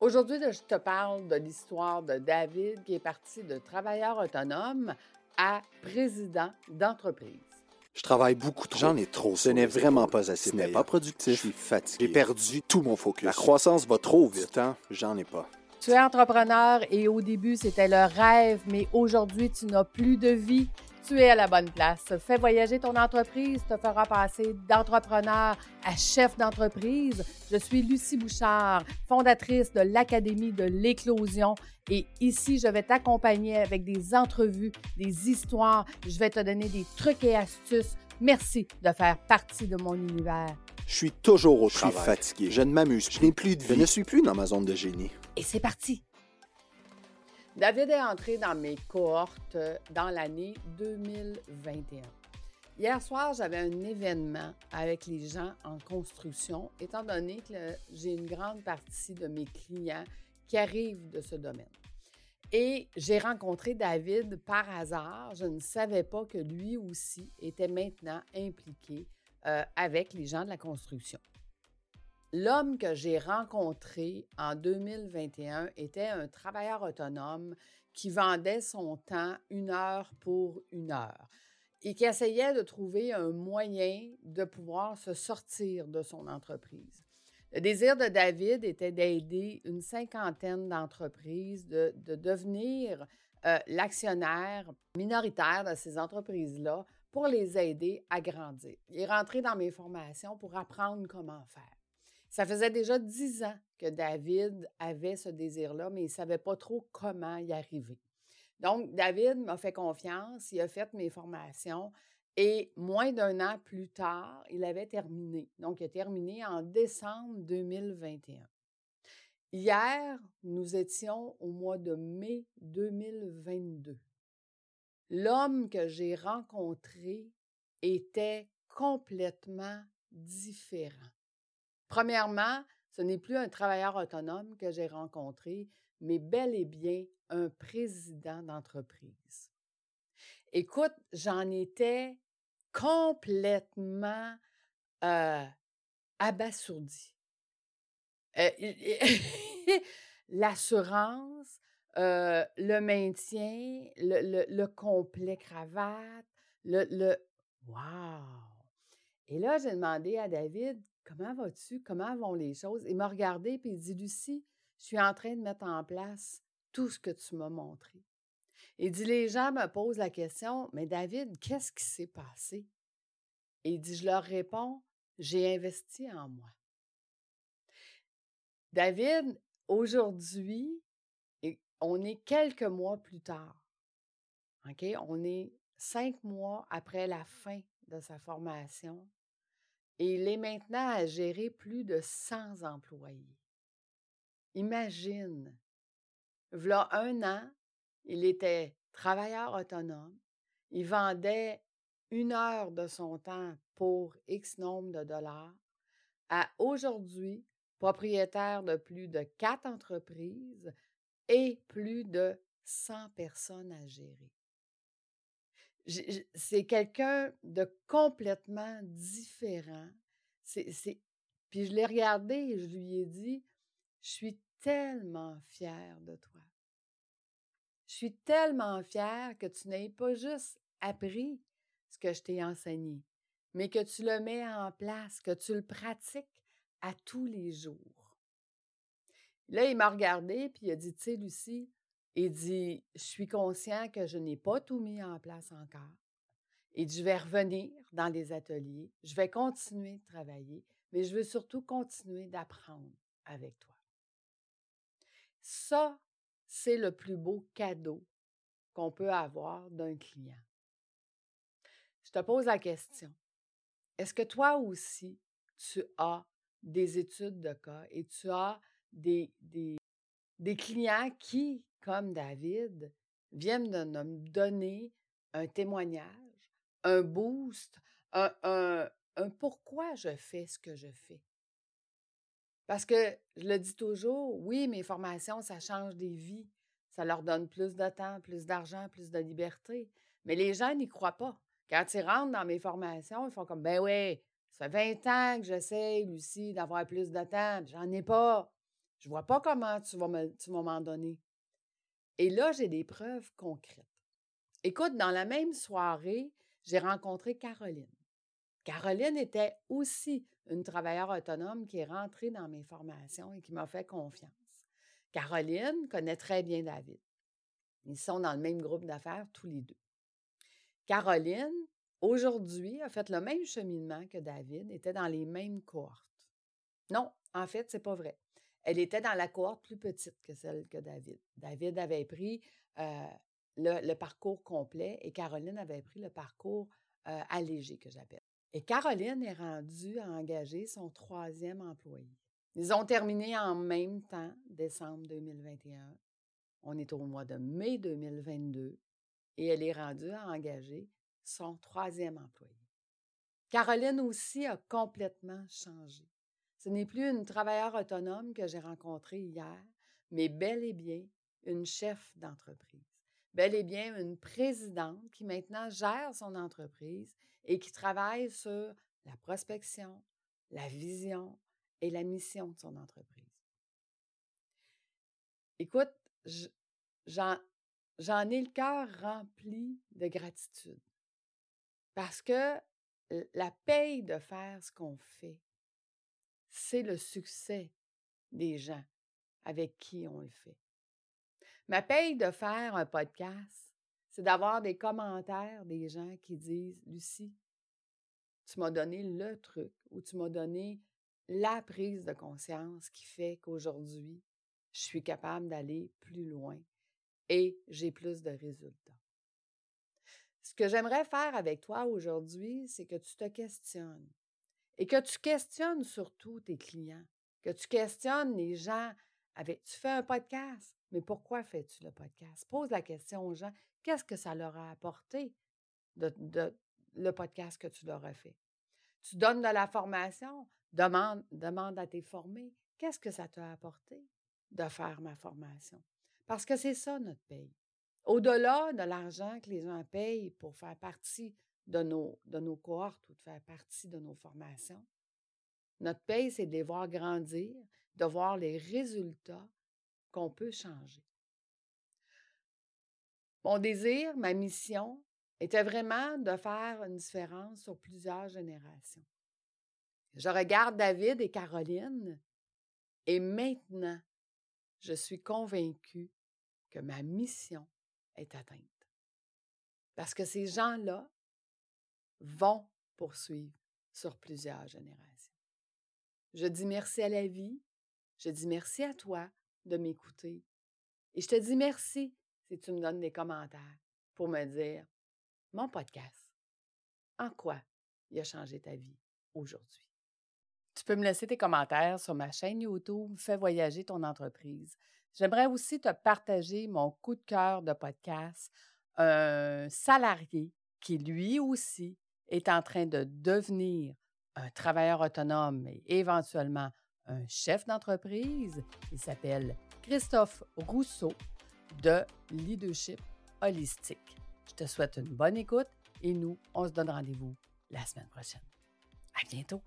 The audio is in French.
Aujourd'hui, je te parle de l'histoire de David qui est parti de travailleur autonome à président d'entreprise. Je travaille beaucoup trop. J'en ai trop. Ce n'est vraiment pas assez. Ce n'est pas productif. Je suis fatigué. J'ai perdu tout mon focus. La croissance va trop Du vite. temps, j'en ai pas. Tu es entrepreneur et au début, c'était le rêve, mais aujourd'hui, tu n'as plus de vie. Tu es à la bonne place. Fais voyager ton entreprise, te fera passer d'entrepreneur à chef d'entreprise. Je suis Lucie Bouchard, fondatrice de l'Académie de l'éclosion. Et ici, je vais t'accompagner avec des entrevues, des histoires. Je vais te donner des trucs et astuces. Merci de faire partie de mon univers. Je suis toujours au Je suis fatigué. Je ne m'amuse. Je n'ai plus de Je vie. ne suis plus dans ma zone de génie. Et c'est parti! David est entré dans mes cohortes dans l'année 2021. Hier soir, j'avais un événement avec les gens en construction, étant donné que j'ai une grande partie de mes clients qui arrivent de ce domaine. Et j'ai rencontré David par hasard. Je ne savais pas que lui aussi était maintenant impliqué euh, avec les gens de la construction. L'homme que j'ai rencontré en 2021 était un travailleur autonome qui vendait son temps une heure pour une heure et qui essayait de trouver un moyen de pouvoir se sortir de son entreprise. Le désir de David était d'aider une cinquantaine d'entreprises de, de devenir euh, l'actionnaire minoritaire de ces entreprises-là pour les aider à grandir. Il est rentré dans mes formations pour apprendre comment faire. Ça faisait déjà dix ans que David avait ce désir-là, mais il ne savait pas trop comment y arriver. Donc, David m'a fait confiance, il a fait mes formations et moins d'un an plus tard, il avait terminé. Donc, il a terminé en décembre 2021. Hier, nous étions au mois de mai 2022. L'homme que j'ai rencontré était complètement différent. Premièrement, ce n'est plus un travailleur autonome que j'ai rencontré, mais bel et bien un président d'entreprise. Écoute, j'en étais complètement euh, abasourdie. Euh, L'assurance, euh, le maintien, le, le- le complet cravate, le, le... Wow! Et là, j'ai demandé à David, comment vas-tu? Comment vont les choses? Il m'a regardé et il dit, Lucie, je suis en train de mettre en place tout ce que tu m'as montré. Il dit, les gens me posent la question, mais David, qu'est-ce qui s'est passé? Et il dit, je leur réponds, j'ai investi en moi. David, aujourd'hui, on est quelques mois plus tard. On est cinq mois après la fin de sa formation et il est maintenant à gérer plus de 100 employés. Imagine, voilà un an, il était travailleur autonome, il vendait une heure de son temps pour X nombre de dollars, à aujourd'hui propriétaire de plus de quatre entreprises et plus de 100 personnes à gérer. C'est quelqu'un de complètement différent. C'est- Puis je l'ai regardé et je lui ai dit, je suis tellement fière de toi. Je suis tellement fière que tu n'aies pas juste appris ce que je t'ai enseigné, mais que tu le mets en place, que tu le pratiques à tous les jours. Là, il m'a regardé puis il a dit, tu sais, Lucie, il dit, je suis conscient que je n'ai pas tout mis en place encore. Et je vais revenir dans les ateliers, je vais continuer de travailler, mais je veux surtout continuer d'apprendre avec toi. Ça, c'est le plus beau cadeau qu'on peut avoir d'un client. Je te pose la question. Est-ce que toi aussi, tu as des études de cas et tu as des, des, des clients qui, comme David, viennent de me donner un témoignage, un boost, un, pourquoi je fais ce que je fais? Parce que je le dis toujours, oui, mes formations, ça change des vies. Ça leur donne plus de temps, plus d'argent, plus de liberté. Mais les gens n'y croient pas. Quand ils rentrent dans mes formations, ils font comme, ben oui, ça fait 20 ans que j'essaie, Lucie, d'avoir plus de temps, j'en ai pas. Je vois pas comment tu vas m'en donner. Et là, j'ai des preuves concrètes. Écoute, dans la même soirée, j'ai rencontré Caroline. Caroline était aussi une travailleuse autonome qui est rentrée dans mes formations et qui m'a fait confiance. Caroline connaît très bien David. Ils sont dans le même groupe d'affaires tous les deux. Caroline, aujourd'hui, a fait le même cheminement que David, était dans les mêmes cohortes. Non, en fait, c'est pas vrai. Elle était dans la cohorte plus petite que celle que David. David avait pris euh, le, parcours complet et Caroline avait pris le parcours euh, allégé, que j'appelle. Et Caroline est rendue à engager son troisième employé. Ils ont terminé en même temps, décembre 2021. On est au mois de mai 2022 et elle est rendue à engager son troisième employé. Caroline aussi a complètement changé. Ce n'est plus une travailleuse autonome que j'ai rencontrée hier, mais bel et bien une chef d'entreprise. Bel et bien une présidente qui maintenant gère son entreprise et qui travaille sur la prospection, la vision et la mission de son entreprise. Écoute, j'en ai le cœur rempli de gratitude parce que la paye de faire ce qu'on fait, c'est le succès des gens avec qui on le fait. Ma paye de faire un podcast, c'est d'avoir des commentaires des gens qui disent Lucie, tu m'as donné le truc ou tu m'as donné la prise de conscience qui fait qu'aujourd'hui, je suis capable d'aller plus loin et j'ai plus de résultats. Ce que j'aimerais faire avec toi aujourd'hui, c'est que tu te questionnes et que tu questionnes surtout tes clients, que tu questionnes les gens avec. Tu fais un podcast, mais pourquoi fais-tu le podcast? Pose la question aux gens, qu'est-ce que ça leur a apporté le podcast que tu leur as fait? Tu donnes de la formation, demande, demande à tes formés, qu'est-ce que ça t'a apporté de faire ma formation? Parce que c'est ça notre paye. Au-delà de l'argent que les gens payent pour faire partie de nos, de nos cohortes ou de faire partie de nos formations. Notre paye, c'est de les voir grandir, de voir les résultats qu'on peut changer. Mon désir, ma mission, était vraiment de faire une différence sur plusieurs générations. Je regarde David et Caroline et maintenant, je suis convaincue que ma mission est atteinte. Parce que ces gens-là vont poursuivre sur plusieurs générations. Je dis merci à la vie, je dis merci à toi de m'écouter et je te dis merci si tu me donnes des commentaires pour me dire mon podcast, en quoi il a changé ta vie aujourd'hui? Tu peux me laisser tes commentaires sur ma chaîne YouTube Fais voyager ton entreprise. J'aimerais aussi te partager mon coup de cœur de podcast, un salarié qui lui aussi est en train de devenir un travailleur autonome et éventuellement un chef d'entreprise. Il s'appelle Christophe Rousseau de Leadership Holistique. Je te souhaite une bonne écoute et nous, on se donne rendez-vous la semaine prochaine. À bientôt!